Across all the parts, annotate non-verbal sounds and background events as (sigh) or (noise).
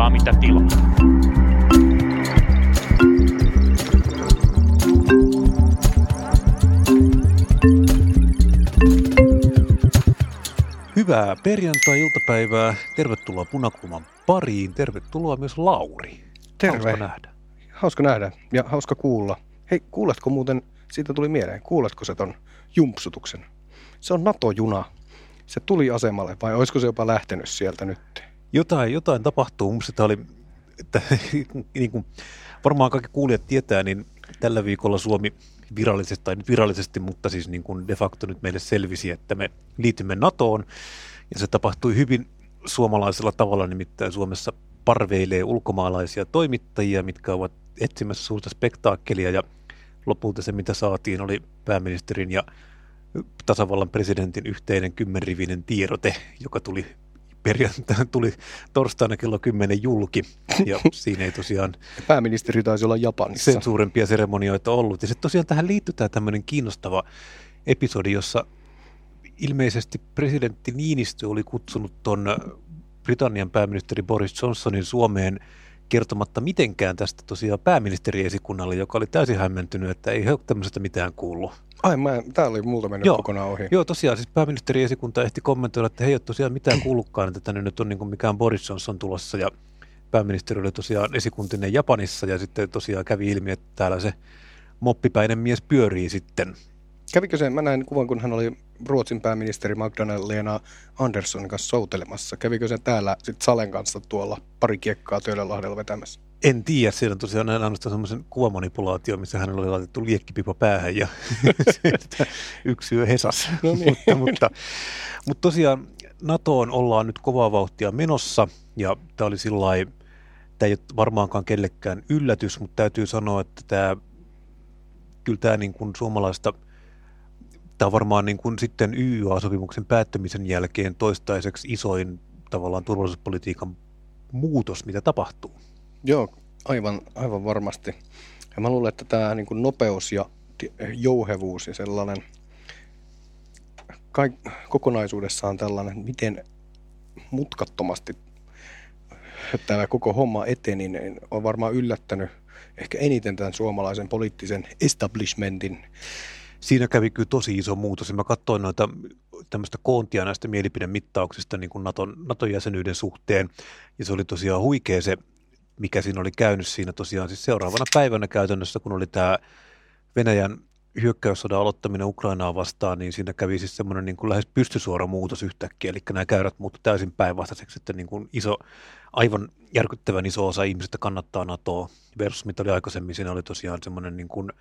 saa mitä tilaa. Hyvää perjantai-iltapäivää. Tervetuloa Punakulman pariin. Tervetuloa myös Lauri. Terve. Hauska nähdä. Hauska nähdä ja hauska kuulla. Hei, kuuletko muuten, siitä tuli mieleen, kuuletko se ton jumpsutuksen? Se on NATO-juna. Se tuli asemalle vai olisiko se jopa lähtenyt sieltä nyt? Jotain, jotain tapahtuu. Minusta tämä oli, että, (laughs) niin kuin varmaan kaikki kuulijat tietää, niin tällä viikolla Suomi virallisesti, tai nyt virallisesti, mutta siis niin kuin de facto nyt meille selvisi, että me liitymme NATOon. Ja se tapahtui hyvin suomalaisella tavalla, nimittäin Suomessa parveilee ulkomaalaisia toimittajia, mitkä ovat etsimässä suurta spektaakkelia ja lopulta se, mitä saatiin, oli pääministerin ja tasavallan presidentin yhteinen kymmenrivinen tiedote, joka tuli perjantaina tuli torstaina kello 10 julki, ja (laughs) siinä ei tosiaan Pääministeri taisi olla Japanissa. sen suurempia seremonioita ollut. Ja sitten tosiaan tähän liittyy tämä tämmöinen kiinnostava episodi, jossa ilmeisesti presidentti Niinistö oli kutsunut ton Britannian pääministeri Boris Johnsonin Suomeen kertomatta mitenkään tästä tosiaan pääministeriesikunnalle, joka oli täysin hämmentynyt, että ei he ole tämmöisestä mitään kuullut. Ai, mä, tää oli multa mennyt Joo. kokonaan ohi. Joo, tosiaan siis pääministeriesikunta ehti kommentoida, että he ei ole tosiaan mitään kuullutkaan, että tänne nyt on niin kuin mikään Boris Johnson tulossa ja pääministeri oli tosiaan esikuntinen Japanissa ja sitten tosiaan kävi ilmi, että täällä se moppipäinen mies pyörii sitten. Kävikö se, mä näin kuvan, kun hän oli Ruotsin pääministeri Magdalena Anderssonin kanssa soutelemassa. Kävikö se täällä sit Salen kanssa tuolla pari kiekkaa Töölönlahdella vetämässä? En tiedä, siellä on tosiaan näin ainoastaan semmoisen kuvamanipulaatio, missä hänellä oli laitettu liekkipipa päähän ja (laughs) yksi yö hesas. No niin. (laughs) mutta, mutta, mutta tosiaan NATOon ollaan nyt kovaa vauhtia menossa ja tämä oli sillä tämä ei ole varmaankaan kellekään yllätys, mutta täytyy sanoa, että tämä, kyllä tämä niin kuin suomalaista, tämä on varmaan niin kuin sitten YYA-sopimuksen päättymisen jälkeen toistaiseksi isoin tavallaan turvallisuuspolitiikan muutos, mitä tapahtuu. Joo, aivan, aivan varmasti. Ja mä luulen, että tämä niin nopeus ja jouhevuus ja sellainen kaik, kokonaisuudessaan tällainen, miten mutkattomasti tämä koko homma eteni, niin on varmaan yllättänyt ehkä eniten tämän suomalaisen poliittisen establishmentin. Siinä kävi kyllä tosi iso muutos. Ja mä katsoin noita tämmöistä koontia näistä mielipidemittauksista niin kuin Naton, Naton jäsenyyden suhteen. Ja se oli tosiaan huikea se, mikä siinä oli käynyt siinä tosiaan siis seuraavana päivänä käytännössä, kun oli tämä Venäjän hyökkäyssodan aloittaminen Ukrainaa vastaan, niin siinä kävi siis semmoinen niin lähes pystysuora muutos yhtäkkiä, eli nämä käyrät muuttu täysin päinvastaiseksi, että niin kuin iso, aivan järkyttävän iso osa ihmisistä kannattaa NATOa versus mitä oli aikaisemmin, siinä oli tosiaan semmoinen niin kuin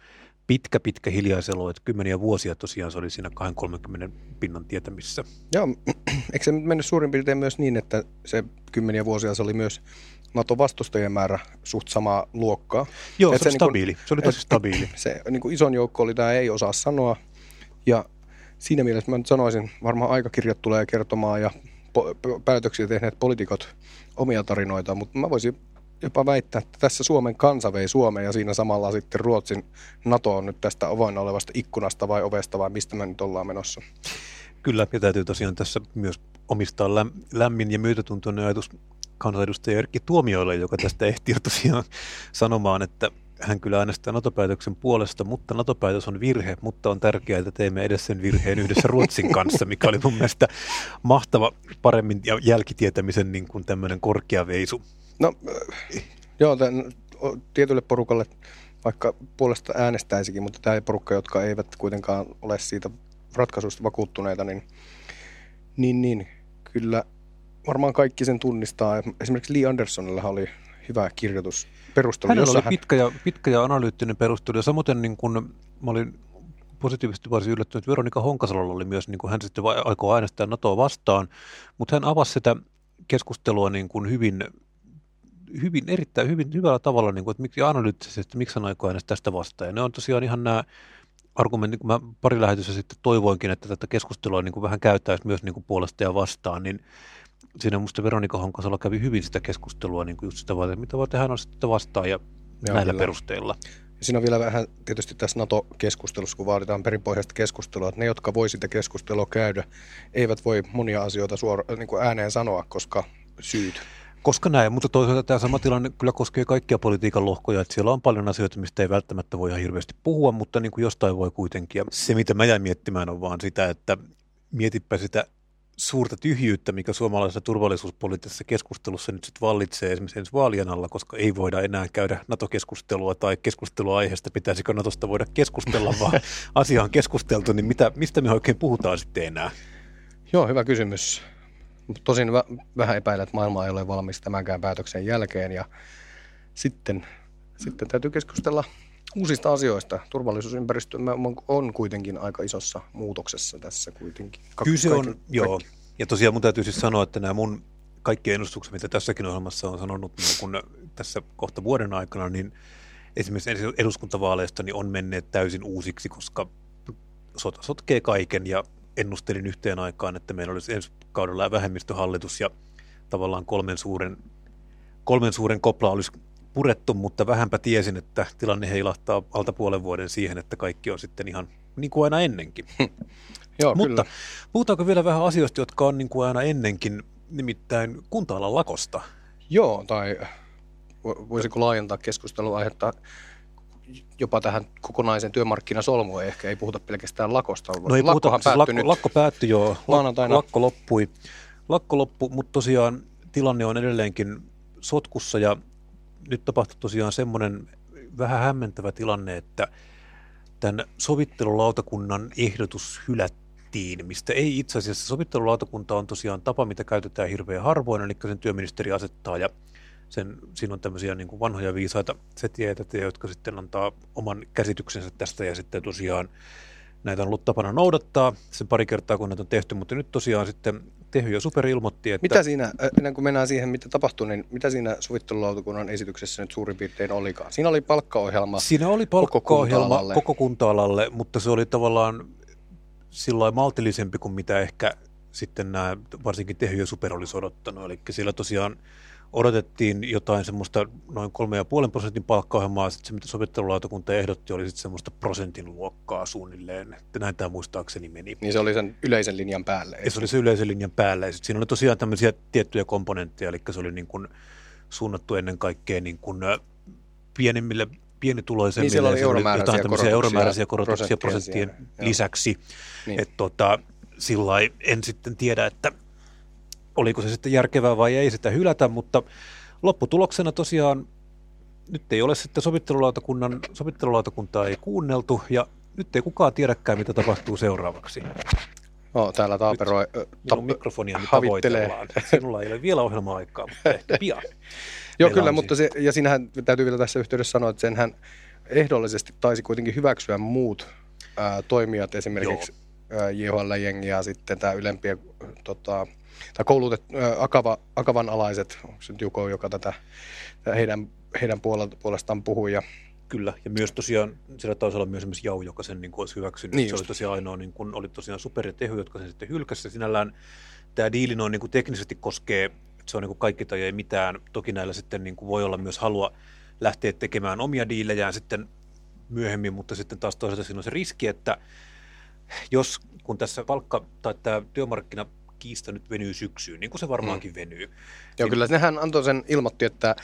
pitkä, pitkä hiljaiselo, että kymmeniä vuosia tosiaan se oli siinä 2-30 pinnan tietämissä. Joo, (clears throat) eikö se nyt mennyt suurin piirtein myös niin, että se kymmeniä vuosia se oli myös NATO-vastustajien määrä suht samaa luokkaa. Joo, Et se, se niinku- stabiili. Se oli tosi stabiili. (laughs) se niin kuin ison joukko oli tämä ei osaa sanoa. Ja siinä mielessä mä nyt sanoisin, varmaan aikakirjat tulee kertomaan ja po- päätöksiä tehneet poliitikot omia tarinoita, mutta mä voisin jopa väittää, että tässä Suomen kansa vei Suomeen ja siinä samalla sitten Ruotsin NATO on nyt tästä avoinna olevasta ikkunasta vai ovesta vai mistä me nyt ollaan menossa. Kyllä, ja täytyy tosiaan tässä myös omistaa läm- lämmin ja myötätuntoinen ajatus kansanedustaja Erkki Tuomioille, joka tästä ehti jo tosiaan sanomaan, että hän kyllä äänestää NATO-päätöksen puolesta, mutta NATO-päätös on virhe, mutta on tärkeää, että teemme edes sen virheen yhdessä Ruotsin kanssa, mikä oli mun mielestä mahtava paremmin jälkitietämisen niin kuin tämmöinen korkea veisu. No äh, joo, tämän, tietylle porukalle vaikka puolesta äänestäisikin, mutta tämä porukka, jotka eivät kuitenkaan ole siitä ratkaisusta vakuuttuneita, niin, niin, niin kyllä varmaan kaikki sen tunnistaa. Esimerkiksi Lee Andersonilla oli hyvä kirjoitus perustelu, Hänellä oli hän, pitkä ja, pitkä ja analyyttinen perustelu, ja samoin niin kuin mä olin positiivisesti varsin yllättynyt, että Veronika Honkasalolla oli myös, niin kuin hän sitten aikoo äänestää NATOa vastaan, mutta hän avasi sitä keskustelua niin kuin hyvin, hyvin, erittäin hyvin, hyvällä tavalla, niin kuin, että miksi analyyttisesti, että miksi hän aikoo äänestää tästä vastaan. Ja ne on tosiaan ihan nämä argumentit, kun mä pari lähetyssä sitten toivoinkin, että tätä keskustelua niin kuin vähän käyttäisi myös niin kuin puolesta ja vastaan, niin siinä musta Veronika Honkasalo kävi hyvin sitä keskustelua, niin kuin just sitä varten, mitä varten hän on sitten vastaan ja Joo, näillä kyllä. perusteilla. Ja Siinä on vielä vähän tietysti tässä NATO-keskustelussa, kun vaaditaan perinpohjaista keskustelua, että ne, jotka voi sitä keskustelua käydä, eivät voi monia asioita suora, niin kuin ääneen sanoa, koska syyt. Koska näin, mutta toisaalta tämä sama tilanne kyllä koskee kaikkia politiikan lohkoja, että siellä on paljon asioita, mistä ei välttämättä voi ihan hirveästi puhua, mutta niin kuin jostain voi kuitenkin. Ja se, mitä mä jäin miettimään, on vaan sitä, että mietipä sitä suurta tyhjyyttä, mikä suomalaisessa turvallisuuspoliittisessa keskustelussa nyt sitten vallitsee esimerkiksi ensi vaalien alla, koska ei voida enää käydä NATO-keskustelua tai keskustelua aiheesta, pitäisikö NATOsta voida keskustella, vaan (laughs) asia on keskusteltu, niin mitä, mistä me oikein puhutaan sitten enää? Joo, hyvä kysymys. Tosin vä- vähän epäilen, että maailma ei ole valmis tämänkään päätöksen jälkeen ja sitten, sitten täytyy keskustella uusista asioista. Turvallisuusympäristö on kuitenkin aika isossa muutoksessa tässä kuitenkin. Ka- Kyllä se on, kaikki, joo. Ja tosiaan mun täytyy siis sanoa, että nämä mun kaikki ennustukset, mitä tässäkin ohjelmassa on sanonut niin kun tässä kohta vuoden aikana, niin esimerkiksi eduskuntavaaleista niin on menneet täysin uusiksi, koska sota sotkee kaiken ja ennustelin yhteen aikaan, että meillä olisi ensi kaudella vähemmistöhallitus ja tavallaan kolmen suuren, kolmen suuren kopla olisi purettu, mutta vähänpä tiesin, että tilanne heilahtaa alta puolen vuoden siihen, että kaikki on sitten ihan niin kuin aina ennenkin. (laughs) Joo, mutta kyllä. puhutaanko vielä vähän asioista, jotka on niin kuin aina ennenkin, nimittäin kunta-alan lakosta? Joo, tai voisiko laajentaa keskusteluaihetta jopa tähän kokonaisen työmarkkinasolmuun, ehkä ei puhuta pelkästään lakosta. No ei puhuta, siis lakko, nyt lakko päättyi jo, maanantaina. Lakko loppui, lakko loppui, mutta tosiaan tilanne on edelleenkin sotkussa ja nyt tapahtui tosiaan semmoinen vähän hämmentävä tilanne, että tämän sovittelulautakunnan ehdotus hylättiin, mistä ei itse asiassa sovittelulautakunta on tosiaan tapa, mitä käytetään hirveän harvoin, eli sen työministeri asettaa ja sen, siinä on tämmöisiä niin kuin vanhoja viisaita setieitä, jotka sitten antaa oman käsityksensä tästä ja sitten tosiaan näitä on ollut tapana noudattaa. Sen pari kertaa, kun näitä on tehty, mutta nyt tosiaan sitten Tehy ja Super ilmoitti, että... Mitä siinä, ennen kuin mennään siihen, mitä tapahtui, niin mitä siinä sovittelulautakunnan esityksessä nyt suurin piirtein olikaan? Siinä oli palkkaohjelma Siinä oli palkkaohjelma koko kunta-alalle, koko kunta-alalle mutta se oli tavallaan sillä maltillisempi kuin mitä ehkä sitten nämä, varsinkin Tehy ja Super olisi odottanut. Eli siellä tosiaan odotettiin jotain semmoista noin 3,5 prosentin palkkaohjelmaa, sitten se mitä sovittelulautakunta ehdotti oli sitten semmoista prosentin luokkaa suunnilleen, että näin tämä muistaakseni meni. Niin se oli sen yleisen linjan päälle. Ja se oli se yleisen linjan päälle. Ja siinä oli tosiaan tämmöisiä tiettyjä komponentteja, eli se oli niin kuin suunnattu ennen kaikkea niin kuin pienimmille pienituloisemmille. Niin siellä oli euromääräisiä, jotain korotuksia, euromääräisiä korotuksia prosenttien lisäksi. Niin. Että tota, sillä en sitten tiedä, että oliko se sitten järkevää vai ei sitä hylätä, mutta lopputuloksena tosiaan nyt ei ole sitten sovittelulautakunnan, sovittelulautakuntaa ei kuunneltu ja nyt ei kukaan tiedäkään, mitä tapahtuu seuraavaksi. No, täällä taaperoi. Minun mikrofonia nyt tavoitellaan. Sinulla ei ole vielä ohjelma-aikaa, mutta ehkä (laughs) pian. Joo, kyllä, mutta se, ja sinähän täytyy vielä tässä yhteydessä sanoa, että senhän ehdollisesti taisi kuitenkin hyväksyä muut ää, toimijat, esimerkiksi JHL-jengi ja sitten tämä ylempien tota, tai koulutet, Akava, Akavan alaiset, onko se Juko, joka tätä heidän, heidän puolestaan puhui. Ja Kyllä, ja myös tosiaan siellä taisi olla myös esimerkiksi Jau, joka sen niin kuin olisi hyväksynyt. Niin se just. oli tosiaan ainoa, niin kuin, oli tosiaan Super ja Tehy, jotka sen sitten hylkäsivät. Sinällään tämä diili noin niin kuin teknisesti koskee, että se on niin kuin kaikki tai ei mitään. Toki näillä sitten niin kuin voi olla myös halua lähteä tekemään omia diilejään sitten myöhemmin, mutta sitten taas toisaalta siinä on se riski, että jos kun tässä palkka tai tämä työmarkkina kiista nyt venyy syksyyn, niin kuin se varmaankin mm. venyy. Joo, Siin... kyllä nehän antoi sen, ilmoitti, että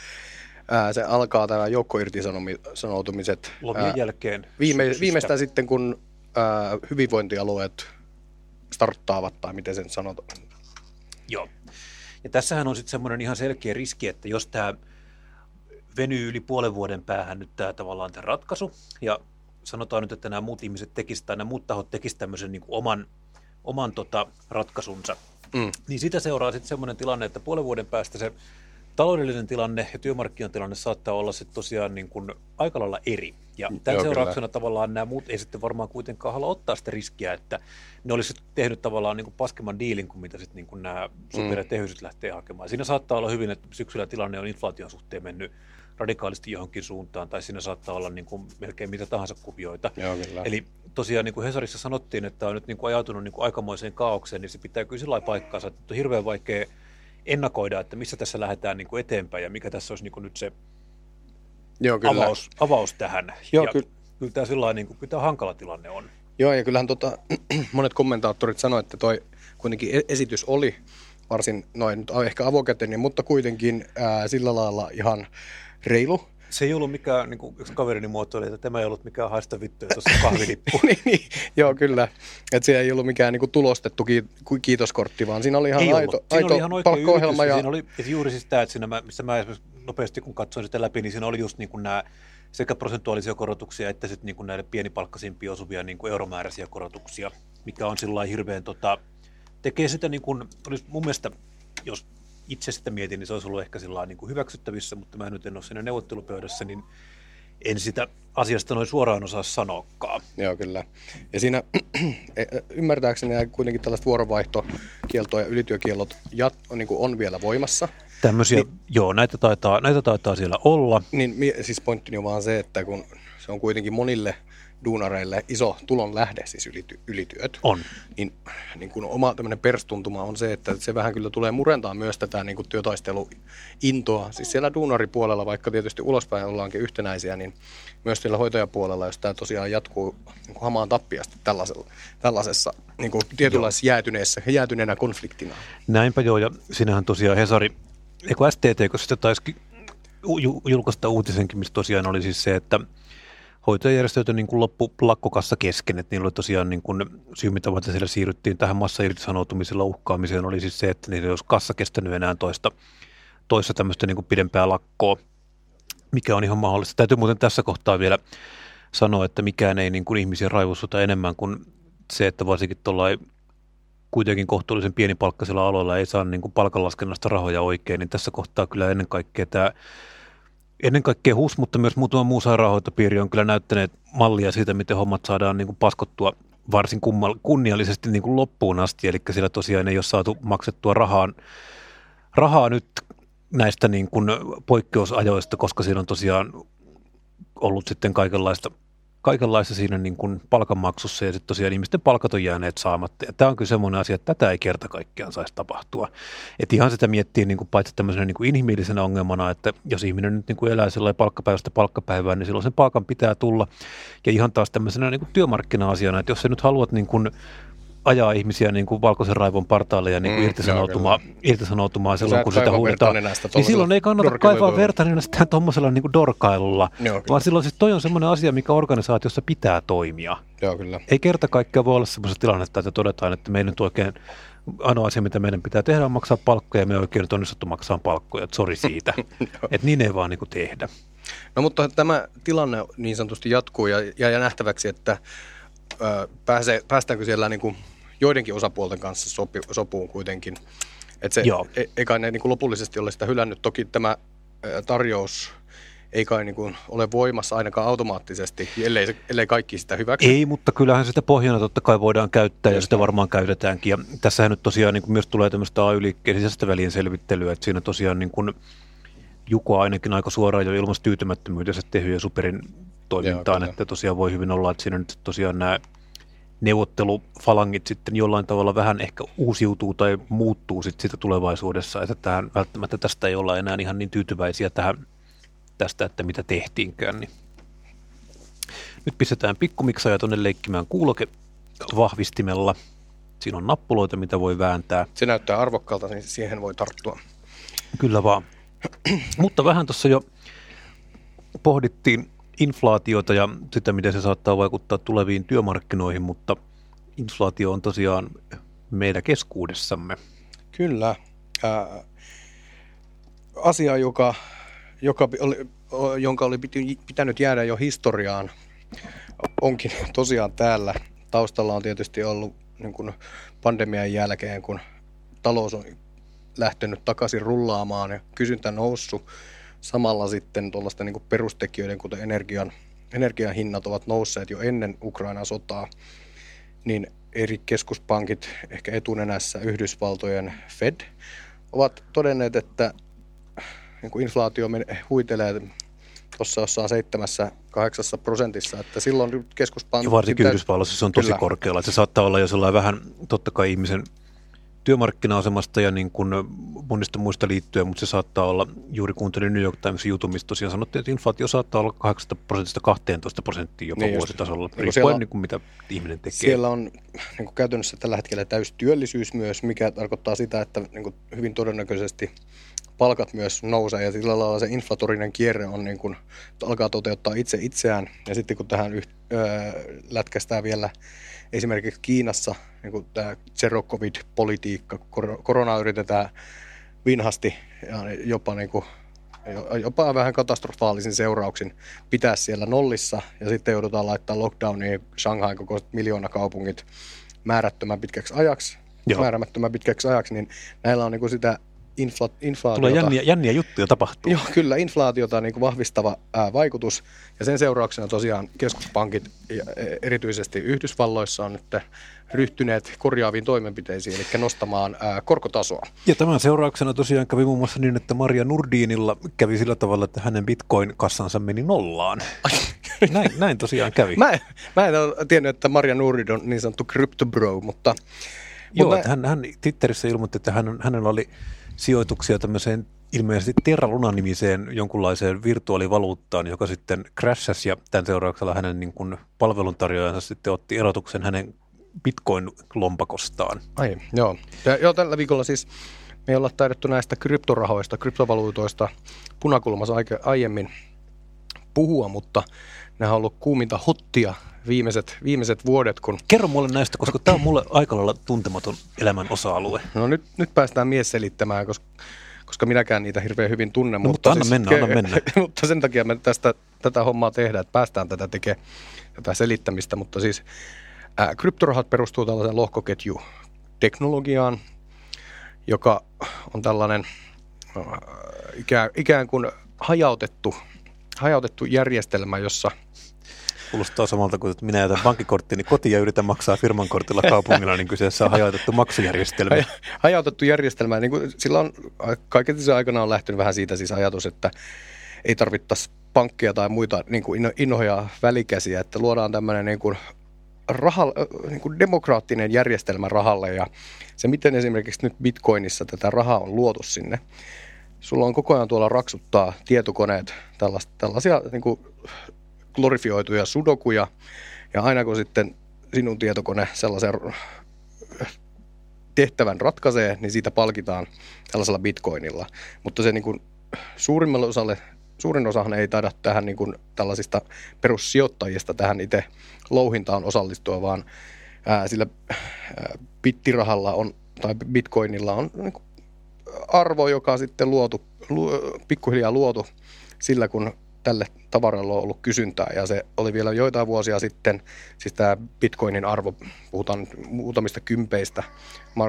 ää, se alkaa tämä joukkoirtisanoutumiset lomien jälkeen. Viime, viimeistään sitten, kun ää, hyvinvointialueet starttaavat, tai miten sen sanotaan. Joo. Ja tässähän on sitten semmoinen ihan selkeä riski, että jos tämä venyy yli puolen vuoden päähän nyt tämä tavallaan tämä ratkaisu, ja sanotaan nyt, että nämä muut ihmiset tekisivät, tai nämä muut tahot tekisivät tämmöisen niin kuin oman oman tota, ratkaisunsa. Mm. Niin sitä seuraa sitten semmoinen tilanne, että puolen vuoden päästä se taloudellinen tilanne ja työmarkkinatilanne saattaa olla sitten tosiaan niin kuin aika lailla eri. Ja tämän Joo, seurauksena kyllä. tavallaan nämä muut ei sitten varmaan kuitenkaan halua ottaa sitä riskiä, että ne olisi tehnyt tavallaan niin kuin paskemman diilin kuin mitä sitten niin kuin nämä super- ja mm. lähtee hakemaan. Siinä saattaa olla hyvin, että syksyllä tilanne on inflaation suhteen mennyt radikaalisti johonkin suuntaan, tai siinä saattaa olla niin kuin melkein mitä tahansa kuvioita. Joo, kyllä. Eli tosiaan niin kuin Hesarissa sanottiin, että on nyt niin kuin ajautunut niin kuin aikamoiseen kaaukseen, niin se pitää kyllä sillä paikkaansa, että on hirveän vaikea ennakoida, että missä tässä lähdetään niin kuin eteenpäin ja mikä tässä olisi niin kuin nyt se Joo, kyllä. Avaus, avaus tähän. Joo, ja kyllä. kyllä tämä sillä niin kuin, kyllä tämä hankala tilanne on. Joo, ja kyllähän tota, (clears throat) monet kommentaattorit sanoivat, että toi kuitenkin e- esitys oli varsin noin ehkä avokätinen, mutta kuitenkin ää, sillä lailla ihan reilu. Se ei ollut mikään, niin kuin yksi kaverini muotoili, että tämä ei ollut mikään haista vittuja tuossa kahvilippu. (laughs) niin, niin, joo, kyllä. Että se ei ollut mikään niin kuin tulostettu kiitoskortti, vaan siinä oli ihan ei aito, ollut. Aito oli ihan palkkaohjelma. Ja... Siinä oli että juuri siis tämä, että siinä, missä mä nopeasti kun katsoin sitä läpi, niin siinä oli just niin kuin nämä sekä prosentuaalisia korotuksia että sitten niin kuin näille pienipalkkaisimpia osuvia niin kuin euromääräisiä korotuksia, mikä on sillä hirveän, tota, tekee sitä niin kuin, olisi mun mielestä, jos itse sitä mietin, niin se olisi ollut ehkä sillä niin kuin hyväksyttävissä, mutta mä nyt en ole siinä neuvottelupöydässä, niin en sitä asiasta noin suoraan osaa sanoakaan. Joo, kyllä. Ja siinä (clears throat) e, ymmärtääkseni kuitenkin tällaiset vuorovaihtokieltoa ja ylityökiellot jat, on, niin kuin on vielä voimassa. Tämmöisiä, niin, joo, näitä taitaa, näitä taitaa siellä olla. Niin, siis pointtini on vaan se, että kun se on kuitenkin monille duunareille iso tulon lähde, siis ylity, ylityöt. On. Niin, niin kun oma tämmöinen perstuntuma on se, että se vähän kyllä tulee murentaa myös tätä niin kuin työtaisteluintoa. Siis siellä duunaripuolella, vaikka tietysti ulospäin ollaankin yhtenäisiä, niin myös siellä hoitajapuolella, jos tämä tosiaan jatkuu niin kuin hamaan tappiasti tällaisella, tällaisessa niin kuin tietynlaisessa jäätyneessä, jäätyneenä konfliktina. Näinpä joo, ja sinähän tosiaan Hesari, eikö STT, kun sitä taisi julkaista uutisenkin, missä tosiaan oli siis se, että hoitajajärjestöitä niin kuin loppu lakkokassa kesken, että niillä oli tosiaan niin kuin, syy, mitä varten siellä siirryttiin tähän massairtisanoutumisella uhkaamiseen, oli siis se, että niillä ei olisi kassa kestänyt enää toista, toista tämmöistä niin kuin pidempää lakkoa, mikä on ihan mahdollista. Täytyy muuten tässä kohtaa vielä sanoa, että mikään ei niin kuin ihmisiä raivostuta enemmän kuin se, että varsinkin tuollain kuitenkin kohtuullisen pienipalkkaisilla aloilla ei saa niin kuin palkanlaskennasta rahoja oikein, niin tässä kohtaa kyllä ennen kaikkea tämä ennen kaikkea HUS, mutta myös muutama muu sairaanhoitopiiri on kyllä näyttäneet mallia siitä, miten hommat saadaan niin kuin paskottua varsin kunniallisesti niin kuin loppuun asti. Eli siellä tosiaan ei ole saatu maksettua rahaan, rahaa nyt näistä niin kuin poikkeusajoista, koska siinä on tosiaan ollut sitten kaikenlaista kaikenlaista siinä niin kuin palkanmaksussa ja sitten tosiaan ihmisten palkat on jääneet saamatta. Ja tämä on kyllä semmoinen asia, että tätä ei kerta kaikkiaan saisi tapahtua. Että ihan sitä miettii niin kuin paitsi tämmöisenä niin kuin inhimillisenä ongelmana, että jos ihminen nyt niin kuin elää sellainen palkkapäivästä palkkapäivään, niin silloin sen palkan pitää tulla. Ja ihan taas tämmöisenä niin kuin työmarkkina-asiana, että jos sä nyt haluat niin kuin ajaa ihmisiä niin kuin valkoisen raivon partaalle ja niin kuin mm, irtisanoutumaan, joo, irtisanoutumaan silloin, kun sitä huudetaan. Niin silloin ei kannata kaivaa verta nenästä tuommoisella niin dorkailulla, joo, vaan silloin siis toi on semmoinen asia, mikä organisaatiossa pitää toimia. Joo, kyllä. Ei kerta kaikkea voi olla semmoista tilannetta, että todetaan, että meidän nyt oikein ainoa asia, mitä meidän pitää tehdä, on maksaa palkkoja, ja me oikein nyt onnistuttu maksaa palkkoja, että sori siitä. (laughs) että niin ei vaan niin kuin tehdä. No mutta tämä tilanne niin sanotusti jatkuu ja, ja, ja nähtäväksi, että ö, pääsee, päästäänkö siellä niin kuin joidenkin osapuolten kanssa sopi, sopuun kuitenkin. Et se, Joo. E, ei kai ne niin kuin lopullisesti ole sitä hylännyt. Toki tämä tarjous ei kai niin kuin ole voimassa ainakaan automaattisesti, ellei, ellei kaikki sitä hyväksy. Ei, mutta kyllähän sitä pohjana totta kai voidaan käyttää Just ja sitä varmaan käytetäänkin. Ja tässähän nyt tosiaan niin kuin myös tulee tämmöistä AY-liikkeen sisäistä välien selvittelyä, että siinä tosiaan niin kuin Juko ainakin aika suoraan jo ilmasi tyytymättömyytensä Tehy ja Superin toimintaan, Joo, että tosiaan voi hyvin olla, että siinä nyt tosiaan nämä neuvottelufalangit sitten jollain tavalla vähän ehkä uusiutuu tai muuttuu sitten sitä tulevaisuudessa, että tähän, välttämättä tästä ei olla enää ihan niin tyytyväisiä tähän, tästä, että mitä tehtiinkään. Niin. Nyt pistetään pikkumiksaja tuonne leikkimään kuuloke vahvistimella. Siinä on nappuloita, mitä voi vääntää. Se näyttää arvokkaalta, niin siihen voi tarttua. Kyllä vaan. Mutta vähän tuossa jo pohdittiin inflaatiota ja sitä, miten se saattaa vaikuttaa tuleviin työmarkkinoihin, mutta inflaatio on tosiaan meidän keskuudessamme. Kyllä. Ää, asia, joka, joka oli, jonka oli pitänyt jäädä jo historiaan, onkin tosiaan täällä. Taustalla on tietysti ollut niin kuin pandemian jälkeen, kun talous on lähtenyt takaisin rullaamaan ja kysyntä noussut samalla sitten tuollaista niin perustekijöiden, kuten energian, energian hinnat ovat nousseet jo ennen Ukrainan sotaa, niin eri keskuspankit, ehkä etunenässä Yhdysvaltojen Fed, ovat todenneet, että niin kuin inflaatio huitelee tuossa jossain seitsemässä, kahdeksassa prosentissa, että silloin keskuspankki... Ja varsinkin Yhdysvalloissa se on tosi kyllä. korkealla, että se saattaa olla jo sellainen vähän, totta kai ihmisen työmarkkina-asemasta ja niin kuin monista muista liittyen, mutta se saattaa olla, juuri kuuntelin New York Timesin jutun, missä tosiaan sanottiin, että inflaatio saattaa olla 8 prosentista 12 prosenttia jopa niin vuositasolla, niin riippuen niin kuin mitä ihminen tekee. Siellä on niin kuin käytännössä tällä hetkellä täystyöllisyys myös, mikä tarkoittaa sitä, että niin kuin hyvin todennäköisesti palkat myös nousee ja sillä lailla se inflatorinen kierre on niin kuin, alkaa toteuttaa itse itseään. Ja sitten kun tähän yht, öö, lätkästään vielä esimerkiksi Kiinassa niin tämä zero-covid-politiikka, korona yritetään vinhasti ja jopa, niin kuin, jopa vähän katastrofaalisin seurauksin pitää siellä nollissa ja sitten joudutaan laittaa lockdowniin Shanghai koko miljoona kaupungit määrättömän pitkäksi ajaksi, Joo. määrämättömän pitkäksi ajaksi, niin näillä on niin kuin sitä infla, inflaatiota. Tulee jänniä, jänniä juttuja tapahtuu. Joo, kyllä, inflaatiota niin kuin vahvistava ää, vaikutus. Ja sen seurauksena tosiaan keskuspankit, ja e, erityisesti Yhdysvalloissa, on nyt ryhtyneet korjaaviin toimenpiteisiin, eli nostamaan ää, korkotasoa. Ja tämän seurauksena tosiaan kävi muun muassa niin, että Maria Nurdinilla kävi sillä tavalla, että hänen bitcoin-kassansa meni nollaan. näin, näin tosiaan kävi. Mä, mä en ole tiennyt, että Maria Nurdin on niin sanottu crypto bro, mutta... Joo, mutta mä... hän, hän Twitterissä ilmoitti, että hän, hänellä oli sijoituksia tämmöiseen ilmeisesti Terra Luna-nimiseen jonkunlaiseen virtuaalivaluuttaan, joka sitten crashasi ja tämän seurauksella hänen niin kuin palveluntarjoajansa sitten otti erotuksen hänen bitcoin-lompakostaan. Ai, joo. Ja, joo, tällä viikolla siis me ei olla taidettu näistä kryptorahoista, kryptovaluutoista punakulmassa aiemmin puhua, mutta nämä on ollut kuuminta hottia viimeiset, viimeiset vuodet. Kun... Kerro mulle näistä, koska tämä on mulle aika lailla tuntematon elämän osa-alue. No nyt, nyt päästään mies selittämään, koska, koska minäkään niitä hirveän hyvin tunne. No, mutta, mutta anna siis, mennä, anna mennä. (laughs) mutta sen takia me tästä, tätä hommaa tehdään, että päästään tätä tekemään, tätä selittämistä. Mutta siis ää, kryptorahat perustuu tällaiseen lohkoketju-teknologiaan, joka on tällainen ää, ikään, ikään kuin hajautettu, hajautettu järjestelmä, jossa – Kuulostaa samalta kuin, että minä jätän pankkikorttini kotiin ja yritän maksaa firman kortilla kaupungilla, niin kyseessä on hajautettu maksujärjestelmä. Hajautettu järjestelmä, niin kuin sillä on, kaiken se aikana on lähtenyt vähän siitä siis ajatus, että ei tarvittaisi pankkeja tai muita niin kuin innoja välikäsiä, että luodaan tämmöinen niin kuin raha, niin kuin demokraattinen järjestelmä rahalle ja se, miten esimerkiksi nyt Bitcoinissa tätä rahaa on luotu sinne. Sulla on koko ajan tuolla raksuttaa tietokoneet, tällaisia, tällaisia niin kuin glorifioituja sudokuja, ja aina kun sitten sinun tietokone sellaisen tehtävän ratkaisee, niin siitä palkitaan tällaisella bitcoinilla. Mutta se niin kuin suurimmalle osalle, suurin osahan ei taida tähän niin kuin tällaisista perussijoittajista tähän itse louhintaan osallistua, vaan ää, sillä ää, bittirahalla on, tai bitcoinilla on niin kuin arvo, joka on sitten luotu, lu, pikkuhiljaa luotu sillä, kun tälle tavaralle on ollut kysyntää. Ja se oli vielä joitain vuosia sitten, siis tämä bitcoinin arvo, puhutaan muutamista kympeistä,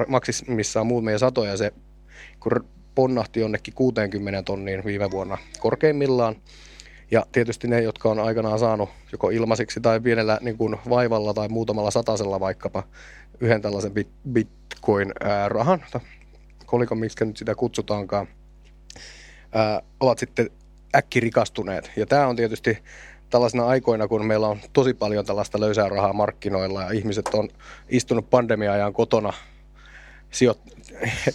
maksimissaan muutamia satoja, se kun ponnahti jonnekin 60 tonniin viime vuonna korkeimmillaan, ja tietysti ne, jotka on aikanaan saanut joko ilmaisiksi tai pienellä niin kuin vaivalla tai muutamalla satasella vaikkapa yhden tällaisen bitcoin-rahan, kolikon miksi nyt sitä kutsutaankaan, ää, ovat sitten äkkirikastuneet. Ja tämä on tietysti tällaisena aikoina, kun meillä on tosi paljon tällaista löysää rahaa markkinoilla ja ihmiset on istunut pandemia-ajan kotona sijoit-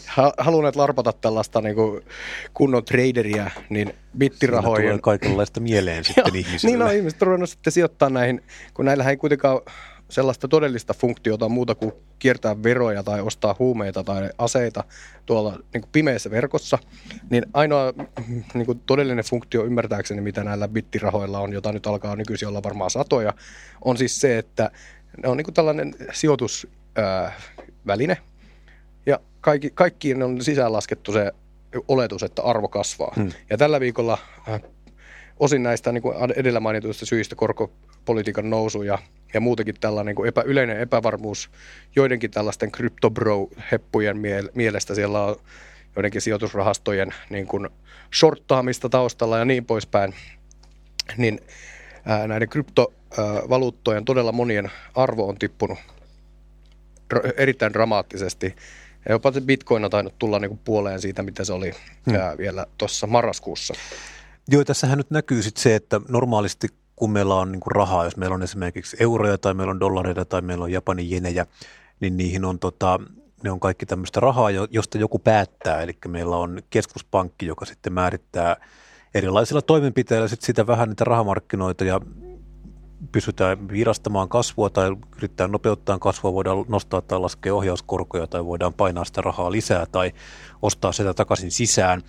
(laughs) halunneet larpata tällaista niin kuin kunnon traderia, niin bittirahojen... Siinä tulee kaikenlaista mieleen (laughs) sitten ihmisille. Niin on, ihmiset on ruvennut sitten sijoittaa näihin, kun näillä ei kuitenkaan sellaista todellista funktiota muuta kuin kiertää veroja tai ostaa huumeita tai aseita tuolla niin kuin pimeässä verkossa, niin ainoa niin kuin todellinen funktio ymmärtääkseni, mitä näillä bittirahoilla on, jota nyt alkaa nykyisin olla varmaan satoja, on siis se, että ne on niin kuin tällainen sijoitusväline, ja kaikki, kaikkiin on sisään laskettu se oletus, että arvo kasvaa. Hmm. Ja tällä viikolla äh, osin näistä niin kuin edellä mainituista syistä korkopolitiikan nousu ja, ja muutenkin tällainen niin kuin epä, yleinen epävarmuus joidenkin tällaisten crypto-bro-heppujen mielestä siellä on joidenkin sijoitusrahastojen niin kuin shorttaamista taustalla ja niin poispäin, niin ää, näiden kryptovaluuttojen todella monien arvo on tippunut r- erittäin dramaattisesti. Ja jopa se bitcoin on tainnut tulla niin kuin puoleen siitä, mitä se oli hmm. ää, vielä tuossa marraskuussa. Joo, tässähän nyt näkyy sit se, että normaalisti kun meillä on niin rahaa, jos meillä on esimerkiksi euroja tai meillä on dollareita tai meillä on japanin jenejä, niin niihin on tota, ne on kaikki tämmöistä rahaa, josta joku päättää. Eli meillä on keskuspankki, joka sitten määrittää erilaisilla toimenpiteillä sit sitä vähän niitä rahamarkkinoita ja pysytään virastamaan kasvua tai yrittää nopeuttaa kasvua, voidaan nostaa tai laskea ohjauskorkoja tai voidaan painaa sitä rahaa lisää tai ostaa sitä takaisin sisään.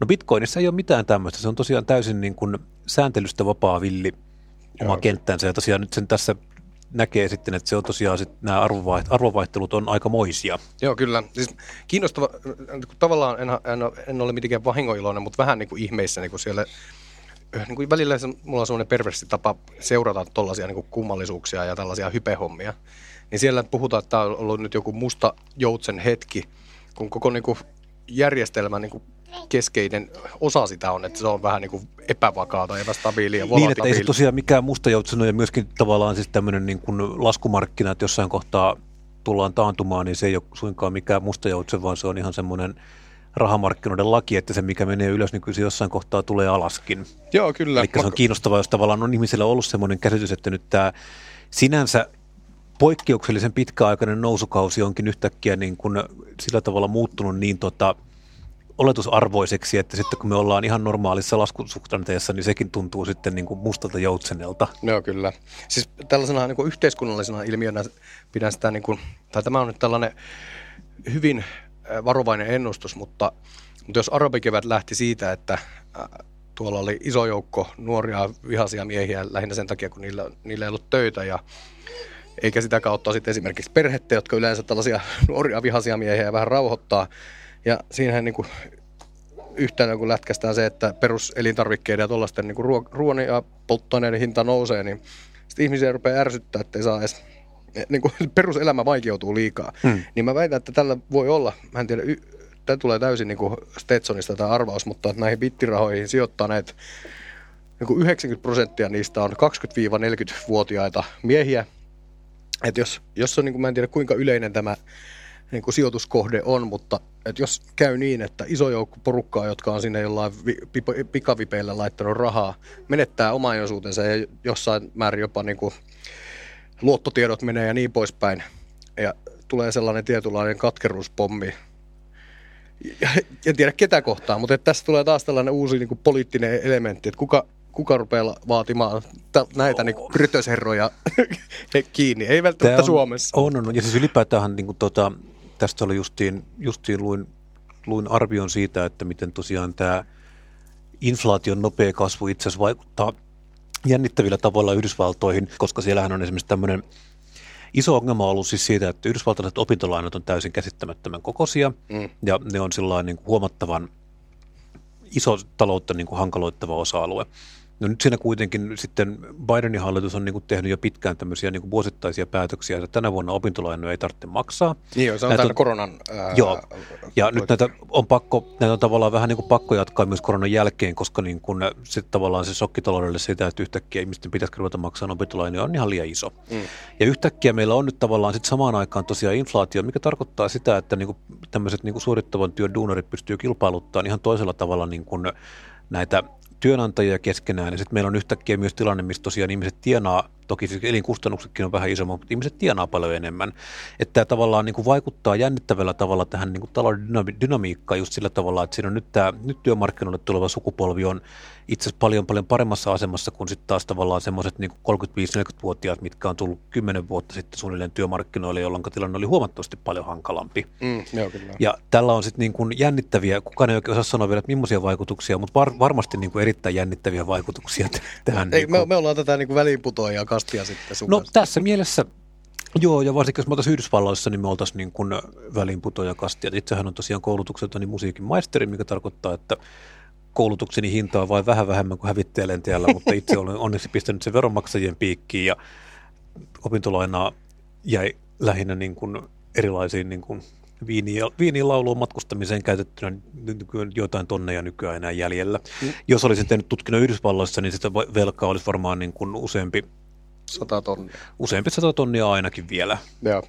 No Bitcoinissa ei ole mitään tämmöistä, se on tosiaan täysin niin kuin sääntelystä vapaa villi oma Joo. kenttänsä ja tosiaan nyt sen tässä näkee sitten, että se on tosiaan sit, nämä arvovaihtelut on aika moisia. Joo, kyllä. Siis kiinnostava, tavallaan en, en, en ole mitenkään vahingoiloinen, mutta vähän niin kuin ihmeissä niin kuin siellä niin kuin välillä se, mulla on semmoinen perversi tapa seurata tuollaisia niin kummallisuuksia ja tällaisia hypehommia. Niin siellä puhutaan, että tämä on ollut nyt joku musta joutsen hetki, kun koko niin kuin järjestelmä niin kuin keskeinen osa sitä on, että se on vähän niin kuin epävakaata, epästabiilia, Niin, että ei se tosiaan mikään musta joutseno ja myöskin tavallaan siis tämmöinen niin kuin laskumarkkina, että jossain kohtaa tullaan taantumaan, niin se ei ole suinkaan mikään musta joutsen, vaan se on ihan semmoinen rahamarkkinoiden laki, että se mikä menee ylös, niin kyllä se jossain kohtaa tulee alaskin. Joo, kyllä. Eli se on kiinnostavaa, jos tavallaan on ihmisillä ollut semmoinen käsitys, että nyt tämä sinänsä poikkeuksellisen pitkäaikainen nousukausi onkin yhtäkkiä niin kuin sillä tavalla muuttunut niin tota, oletusarvoiseksi, että sitten kun me ollaan ihan normaalissa laskusuhtanteessa, niin sekin tuntuu sitten niin kuin mustalta joutsenelta. Joo, kyllä. Siis tällaisena niin kuin yhteiskunnallisena ilmiönä pidän sitä, niin kuin, tai tämä on nyt tällainen hyvin varovainen ennustus, mutta, mutta jos arabikevät lähti siitä, että tuolla oli iso joukko nuoria vihaisia miehiä lähinnä sen takia, kun niillä, niillä ei ollut töitä ja eikä sitä kautta sitten esimerkiksi perhettä, jotka yleensä tällaisia (laughs) nuoria vihaisia miehiä vähän rauhoittaa. Ja siinähän niin kuin yhtään kun lätkästään se, että peruselintarvikkeiden ja tuollaisten niin ruoan ja polttoaineiden hinta nousee, niin sitten ihmisiä rupeaa ärsyttää, että ei saa edes niin kuin (laughs) peruselämä vaikeutuu liikaa. Hmm. Niin mä väitän, että tällä voi olla, mä en tiedä, tämä tulee täysin niin kuin Stetsonista tämä arvaus, mutta näihin bittirahoihin sijoittaa näitä niin kuin 90 prosenttia niistä on 20-40-vuotiaita miehiä. Et jos, jos on, niin kuin, mä en tiedä kuinka yleinen tämä niin kuin sijoituskohde on, mutta että jos käy niin, että iso joukko porukkaa, jotka on sinne jollain vi, pikavipeillä laittanut rahaa, menettää omaisuutensa ja jossain määrin jopa niin kuin luottotiedot menee ja niin poispäin. Ja tulee sellainen tietynlainen katkeruuspommi. En tiedä ketä kohtaa, mutta tässä tulee taas tällainen uusi niin kuin poliittinen elementti, että kuka, kuka rupeaa vaatimaan t- näitä niin rytösherroja (laughs) kiinni. Ei välttämättä on, Suomessa. On, on, Ja siis ylipäätään niin kuin tota, tästä oli justiin, justiin luin, luin arvion siitä, että miten tosiaan tämä inflaation nopea kasvu itse asiassa vaikuttaa – jännittävillä tavoilla Yhdysvaltoihin, koska siellähän on esimerkiksi tämmöinen iso ongelma ollut siis siitä, että yhdysvaltalaiset opintolainat on täysin käsittämättömän kokoisia mm. ja ne on sellainen niin kuin huomattavan iso taloutta niin kuin hankaloittava osa-alue. No nyt siinä kuitenkin sitten Bidenin hallitus on niin tehnyt jo pitkään tämmöisiä niin kuin vuosittaisia päätöksiä, että tänä vuonna opintolainoja ei tarvitse maksaa. Niin se on tämän koronan... Ää, joo, ja nyt näitä on pakko, näitä on tavallaan vähän niin kuin pakko jatkaa myös koronan jälkeen, koska niin kuin se, tavallaan se sokkitaloudelle sitä, että yhtäkkiä ihmisten pitäisi ruveta maksaa opintolainoja on ihan liian iso. Mm. Ja yhtäkkiä meillä on nyt tavallaan sitten samaan aikaan tosiaan inflaatio, mikä tarkoittaa sitä, että niin kuin tämmöiset niin kuin suorittavan työn duunarit pystyy kilpailuttamaan ihan toisella tavalla niin kuin näitä työnantajia keskenään. Ja sitten meillä on yhtäkkiä myös tilanne, missä tosiaan ihmiset tienaa, toki siis elinkustannuksetkin on vähän isommat, mutta ihmiset tienaa paljon enemmän. Että tämä tavallaan niin kuin vaikuttaa jännittävällä tavalla tähän niin kuin talouden dynamiikkaan just sillä tavalla, että siinä on nyt tämä nyt työmarkkinoille tuleva sukupolvi on itse asiassa paljon paljon paremmassa asemassa kuin sitten taas tavallaan semmoiset niin 35-40-vuotiaat, mitkä on tullut 10 vuotta sitten suunnilleen työmarkkinoille, jolloin tilanne oli huomattavasti paljon hankalampi. Mm, joo, kyllä. Ja tällä on sitten niin kuin jännittäviä, kukaan ei oikein osaa sanoa vielä, että millaisia vaikutuksia, mutta var, varmasti niin kuin erittäin jännittäviä vaikutuksia tähän. Ei, niin kuin... me, me ollaan tätä niin kuin väliinputoajaa kastia sitten sun No kanssa. tässä mielessä Joo, ja varsinkin jos me oltaisiin Yhdysvalloissa, niin me oltaisiin niin kuin väliinputoajakastia. Itsehän on tosiaan koulutukselta niin musiikin maisteri, mikä tarkoittaa, että koulutukseni hintaa vain vähän vähemmän kuin hävittäjälentäjällä, mutta itse olen onneksi pistänyt sen veronmaksajien piikkiin ja opintolainaa jäi lähinnä niin kuin erilaisiin niin kuin viiniin lauluun matkustamiseen käytettynä nykyään joitain tonneja nykyään enää jäljellä. Mm. Jos olisin tehnyt tutkinnon Yhdysvalloissa, niin sitä velkaa olisi varmaan niin kuin useampi Sata tonnia. Useampi sata tonnia ainakin vielä. Joo.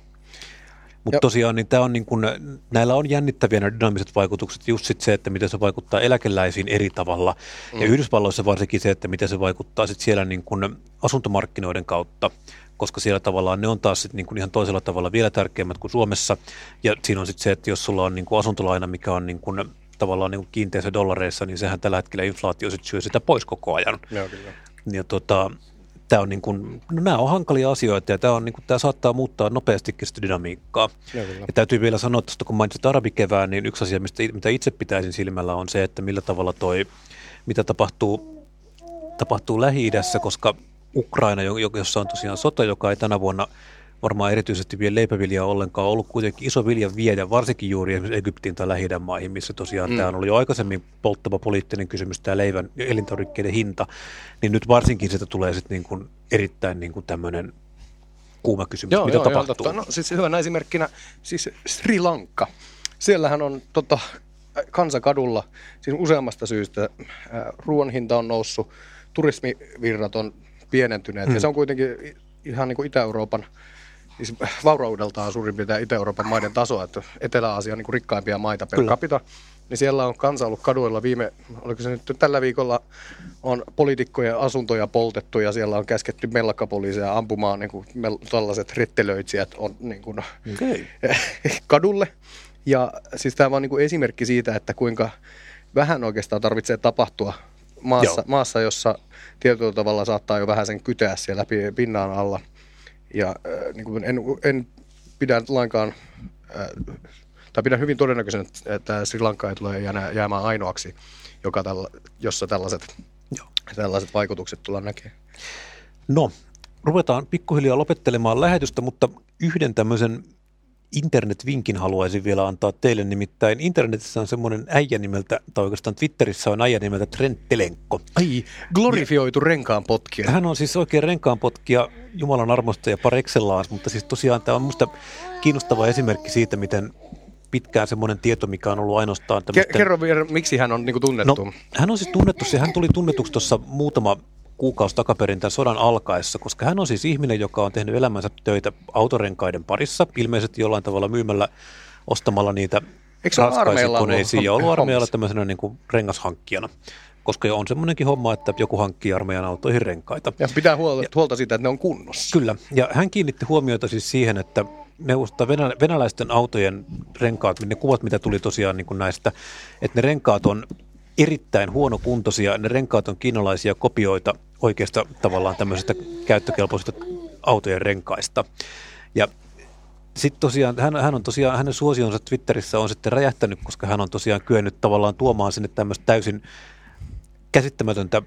Mutta tosiaan niin tää on niin kun, näillä on jännittäviä nämä dynaamiset vaikutukset, just sit se, että miten se vaikuttaa eläkeläisiin eri tavalla. Mm. Ja Yhdysvalloissa varsinkin se, että miten se vaikuttaa sit siellä niin kun asuntomarkkinoiden kautta. koska siellä tavallaan ne on taas sit niin kuin ihan toisella tavalla vielä tärkeämmät kuin Suomessa. Ja siinä on sitten se, että jos sulla on niin kuin asuntolaina, mikä on niin kuin tavallaan niin kuin kiinteissä dollareissa, niin sehän tällä hetkellä inflaatio sit syö sitä pois koko ajan. Joo, kyllä. Ja tota, tämä on niin kuin, no nämä on hankalia asioita ja tämä, on niin kuin, tämä saattaa muuttaa nopeastikin sitä dynamiikkaa. Kyllä. Ja täytyy vielä sanoa tuosta, kun mainitsit arabikevään, niin yksi asia, mistä, mitä itse pitäisin silmällä on se, että millä tavalla toi, mitä tapahtuu, tapahtuu Lähi-idässä, koska Ukraina, jo- jo- jossa on tosiaan sota, joka ei tänä vuonna varmaan erityisesti vie leipäviljaa ollenkaan, ollut kuitenkin iso viljan viejä, varsinkin juuri esimerkiksi Egyptiin tai lähi maihin, missä tosiaan mm. tämä ollut jo aikaisemmin polttava poliittinen kysymys, tämä leivän ja elintarvikkeiden hinta, niin nyt varsinkin sitä tulee sitten niin kuin erittäin niin kuin tämmöinen kuuma kysymys, mitä tapahtuu. totta. No siis hyvänä esimerkkinä siis Sri Lanka. Siellähän on tota, kansakadulla siis useammasta syystä ää, ruoan hinta on noussut, turismivirrat on pienentyneet Hmm. ja se on kuitenkin ihan niin kuin Itä-Euroopan siis vauraudeltaan suurin piirtein Itä-Euroopan maiden tasoa, että Etelä-Aasia on niin kuin rikkaimpia maita per Kyllä. capita, niin siellä on kansa ollut kaduilla viime, oliko se nyt tällä viikolla on poliitikkojen asuntoja poltettu ja siellä on käsketty mellakkapoliiseja ampumaan niin kuin mel- tällaiset rettelöitsijät on niin kuin Okay. (laughs) kadulle. Ja siis tämä on niin kuin esimerkki siitä, että kuinka vähän oikeastaan tarvitsee tapahtua maassa, Joo. maassa jossa tietyllä tavalla saattaa jo vähän sen kyteä siellä pi- pinnan alla. Ja äh, niin kuin en, en pidä lainkaan, äh, tai pidän hyvin todennäköisenä, että Sri Lanka ei tule jäämään, ainoaksi, joka tällä, jossa tällaiset, Joo. tällaiset vaikutukset tullaan näkemään. No, ruvetaan pikkuhiljaa lopettelemaan lähetystä, mutta yhden tämmöisen internetvinkin haluaisin vielä antaa teille. Nimittäin internetissä on semmoinen äijä nimeltä, tai oikeastaan Twitterissä on äijä nimeltä Trent Telenko. Ai, glorifioitu renkaan potkija. Hän on siis oikein renkaanpotkija Jumalan armosta ja par excellence, mutta siis tosiaan tämä on minusta kiinnostava esimerkki siitä, miten pitkään semmoinen tieto, mikä on ollut ainoastaan tämmöisten... kerro vielä, miksi hän on niin kuin tunnettu. No, hän on siis tunnettu, se, hän tuli tunnetuksi tuossa muutama kuukausi takaperin tämän sodan alkaessa, koska hän on siis ihminen, joka on tehnyt elämänsä töitä autorenkaiden parissa, ilmeisesti jollain tavalla myymällä, ostamalla niitä Eikö se ole raskaisiin armeijalla ollut koneisiin ja ollut armeijalla tämmöisenä niin kuin rengashankkijana. Koska on semmoinenkin homma, että joku hankkii armeijan autoihin renkaita. Ja pitää huolta, huolta siitä, että ne on kunnossa. Kyllä, ja hän kiinnitti huomiota siis siihen, että neuvosta venä, venäläisten autojen renkaat, ne kuvat, mitä tuli tosiaan niin kuin näistä, että ne renkaat on erittäin huonokuntoisia, ne renkaat on kiinalaisia kopioita oikeasta tavallaan tämmöisestä käyttökelpoisesta autojen renkaista. Ja sitten tosiaan, hän, hän on tosiaan, hänen suosionsa Twitterissä on sitten räjähtänyt, koska hän on tosiaan kyennyt tavallaan tuomaan sinne tämmöistä täysin käsittämätöntä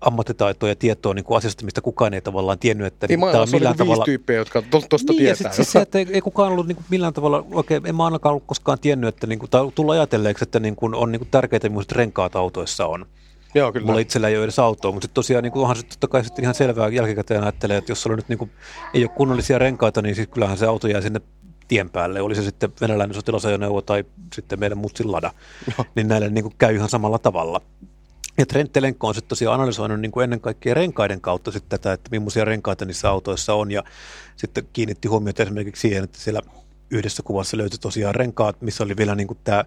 ammattitaitoa ja tietoa niin kuin asiasta, mistä kukaan ei tavallaan tiennyt, että Niin tämä on millään niin tavalla... tyyppiä, jotka to, tosta Niin, ja tietää. sit, siis se, että ei, ei kukaan ollut niin kuin millään tavalla, oikein, en mä ainakaan ollut koskaan tiennyt, että niin kuin, tai tullut ajatelleeksi, että niin kuin, on niin kuin tärkeitä, millaiset renkaat autoissa on. Joo, kyllä. Mulla itsellä ei ole edes autoa, mutta sit tosiaan niin kuin, onhan se totta kai sitten ihan selvää jälkikäteen ajattelee, että jos sulla nyt niin kuin, ei ole kunnollisia renkaita, niin siis kyllähän se auto jää sinne tien päälle. Oli se sitten venäläinen sotilasajoneuvo tai sitten meidän mutsin lada, niin näille niin kuin, käy ihan samalla tavalla. Ja Trent Telenko on sitten tosiaan analysoinut niin kuin ennen kaikkea renkaiden kautta sitten tätä, että millaisia renkaita niissä autoissa on ja sitten kiinnitti huomiota esimerkiksi siihen, että siellä yhdessä kuvassa löytyi tosiaan renkaat, missä oli vielä niin kuin tämä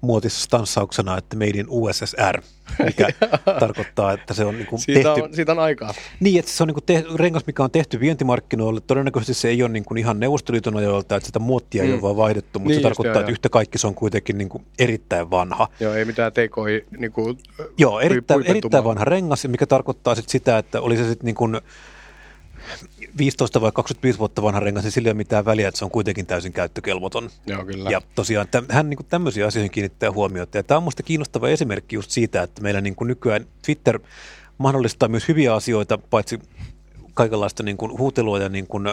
muotisessa stanssauksena, että made in USSR, mikä (laughs) tarkoittaa, että se on niin kuin siitä, tehty on, siitä on aikaa. niin, että se on niin te- rengas, mikä on tehty vientimarkkinoille. Todennäköisesti se ei ole niin kuin ihan Neuvostoliiton ajoilta, että sitä muottia ei Mm. ole vaan vaihdettu, mutta Niin se tarkoittaa, joo, että joo. yhtä kaikki se on kuitenkin niin kuin erittäin vanha. Joo, ei mitään tekoi niin kuin, Joo, erittäin, erittäin vanha rengas, mikä tarkoittaa sit sitä, että oli se sitten niin kuin 15 vai 25 vuotta vanha rengas, niin sillä ei ole mitään väliä, että se on kuitenkin täysin käyttökelvoton. Joo, kyllä. Ja tosiaan täm, hän niin kuin tämmöisiä asioihin kiinnittää huomiota. Ja tämä on minusta kiinnostava esimerkki just siitä, että meillä niin kuin nykyään Twitter mahdollistaa myös hyviä asioita, paitsi kaikenlaista niin kuin huutelua ja niin kuin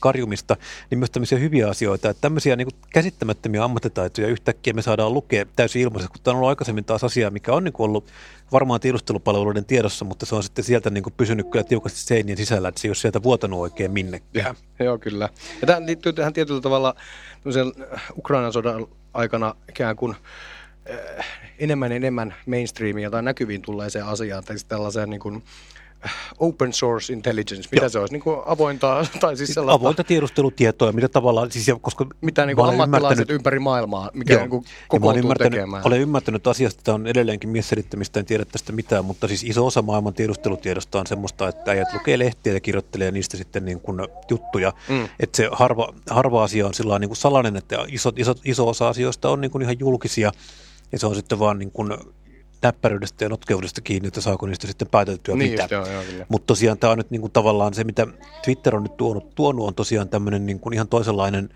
karjumista, niin myös tämmöisiä hyviä asioita. Että tämmöisiä niin kuin käsittämättömiä ammattitaitoja yhtäkkiä me saadaan lukea täysin ilmaisesti, kun tämä on ollut aikaisemmin taas asia, mikä on niin kuin ollut varmaan tiedustelupalveluiden tiedossa, mutta se on sitten sieltä niin kuin pysynyt kyllä tiukasti seinien sisällä, että se ei ole sieltä vuotanut oikein minnekään. Joo, kyllä. Ja tämä liittyy tähän tietyllä tavalla tämmöisen Ukrainan sodan aikana ikään kuin äh, enemmän ja enemmän mainstreamia tai näkyviin tulleeseen asiaan, tai tällaiseen niin kuin open source intelligence, mitä Joo. se olisi, niin kuin avointa, (laughs) tai siis sellaista, Avointa tiedustelutietoa, mitä tavallaan, siis koska mitä niin kuin ammattilaiset ymmärtänyt- ympäri maailmaa, mikä Joo. niin kuin ymmärtänyt, tekemään. olen ymmärtänyt asiasta, että on edelleenkin miesselittämistä, en tiedä tästä mitään, mutta siis iso osa maailman tiedustelutiedosta on semmoista, että äijät lukee lehtiä ja kirjoittelee niistä sitten niin kuin juttuja. Mm. Että se harva, harva asia on sillä niin kuin salainen, että iso, iso, iso osa asioista on niin kuin ihan julkisia ja se on sitten vaan niin kuin näppäryydestä ja notkeudesta kiinni, että saako niistä sitten pääteltyä Niin mitä. Mutta tosiaan tämä on nyt niin kuin tavallaan se, mitä Twitter on nyt tuonut, tuonut on tosiaan tämmöinen niin kuin ihan toisenlainen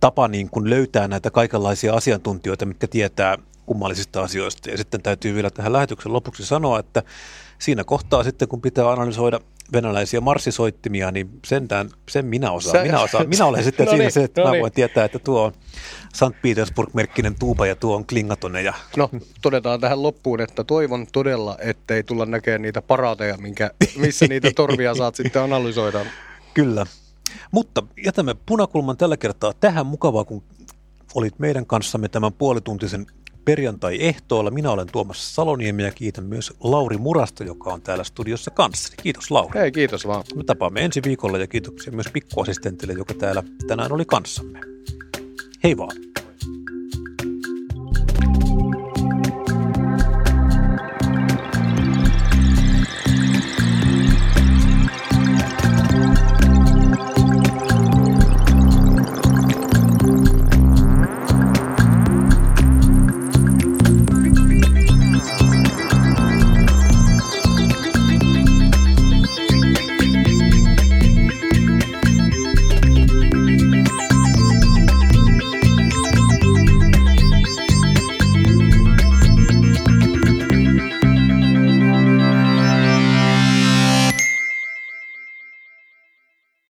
tapa niin kuin löytää näitä kaikenlaisia asiantuntijoita, mitkä tietää kummallisista asioista. Ja sitten täytyy vielä tähän lähetyksen lopuksi sanoa, että siinä kohtaa sitten, kun pitää analysoida venäläisiä marssisoittimia, niin sentään, sen minä osaan. Sä- minä, osaan. minä olen sitten (laughs) No siinä niin, se, että no mä niin. voin tietää, että tuo on St. Petersburg-merkkinen tuuba ja tuo on klingatone. Ja No, todetaan tähän loppuun, että toivon todella, ettei tulla näkemään niitä paraateja, minkä, missä niitä torvia saat sitten analysoida. (laughs) Kyllä. Mutta jätämme punakulman tällä kertaa tähän mukavaa, kun olit meidän kanssamme tämän puolituntisen perjantai-ehtoolla. Minä olen Tuomas Saloniemi ja kiitän myös Lauri Murasta, joka on täällä studiossa kanssani. Kiitos Lauri. Hei, kiitos vaan. Me tapaamme ensi viikolla ja kiitoksia myös pikkuasistentille, joka täällä tänään oli kanssamme. Hei vaan.